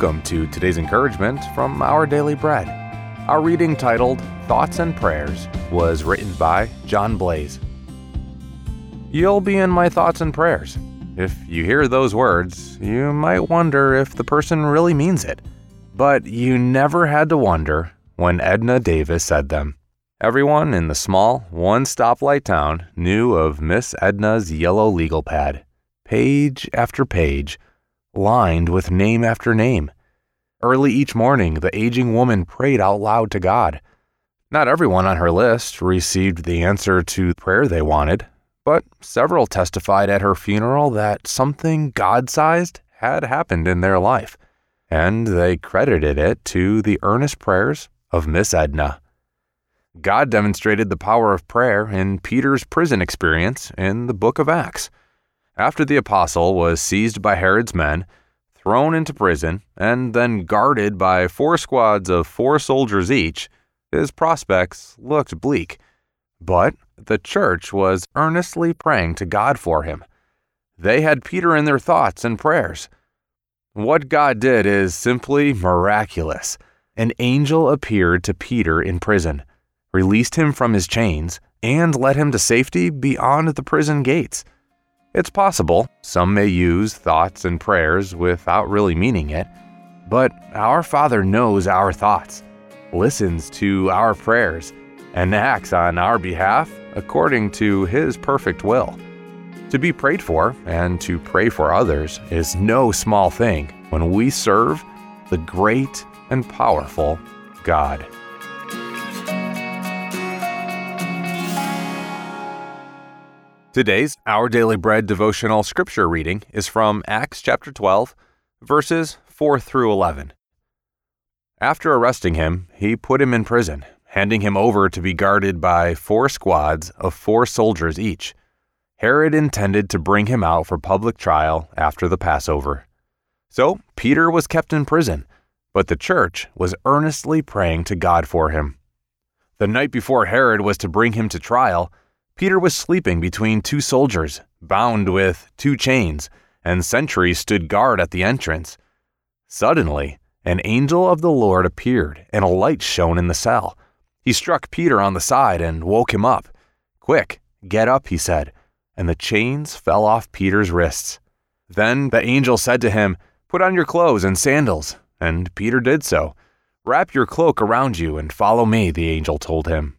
Welcome to today's encouragement from Our Daily Bread. Our reading titled Thoughts and Prayers was written by John Blase. You'll be in my thoughts and prayers. If you hear those words, you might wonder if the person really means it. But you never had to wonder when Edna Davis said them. Everyone in the small, one stoplight town knew of Miss Edna's yellow legal pad, page after page lined with name after name. Early each morning, the aging woman prayed out loud to God. Not everyone on her list received the answer to the prayer they wanted, but several testified at her funeral that something God sized had happened in their life, and they credited it to the earnest prayers of Miss Edna. God demonstrated the power of prayer in Peter's prison experience in the book of Acts. After the apostle was seized by Herod's men, thrown into prison, and then guarded by four squads of four soldiers each, his prospects looked bleak. But the church was earnestly praying to God for him. They had Peter in their thoughts and prayers. What God did is simply miraculous. An angel appeared to Peter in prison, released him from his chains, and led him to safety beyond the prison gates. It's possible some may use thoughts and prayers without really meaning it, but our Father knows our thoughts, listens to our prayers, and acts on our behalf according to His perfect will. To be prayed for and to pray for others is no small thing when we serve the great and powerful God. Today's Our Daily Bread devotional scripture reading is from Acts chapter 12, verses 4 through 11. After arresting him, he put him in prison, handing him over to be guarded by four squads of four soldiers each. Herod intended to bring him out for public trial after the Passover. So Peter was kept in prison, but the church was earnestly praying to God for him. The night before Herod was to bring him to trial, Peter was sleeping between two soldiers, bound with two chains, and sentries stood guard at the entrance. Suddenly, an angel of the Lord appeared, and a light shone in the cell. He struck Peter on the side and woke him up. Quick, get up, he said, and the chains fell off Peter's wrists. Then the angel said to him, Put on your clothes and sandals. And Peter did so. Wrap your cloak around you and follow me, the angel told him.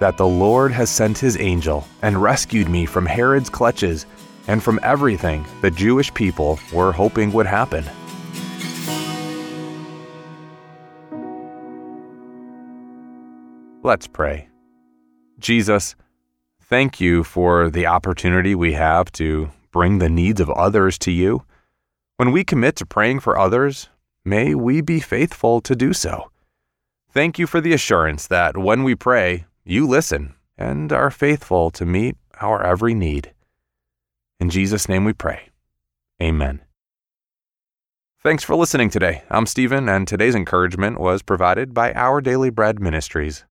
that the Lord has sent his angel and rescued me from Herod's clutches and from everything the Jewish people were hoping would happen. Let's pray. Jesus, thank you for the opportunity we have to bring the needs of others to you. When we commit to praying for others, may we be faithful to do so. Thank you for the assurance that when we pray, you listen and are faithful to meet our every need. In Jesus' name we pray. Amen. Thanks for listening today. I'm Stephen, and today's encouragement was provided by Our Daily Bread Ministries.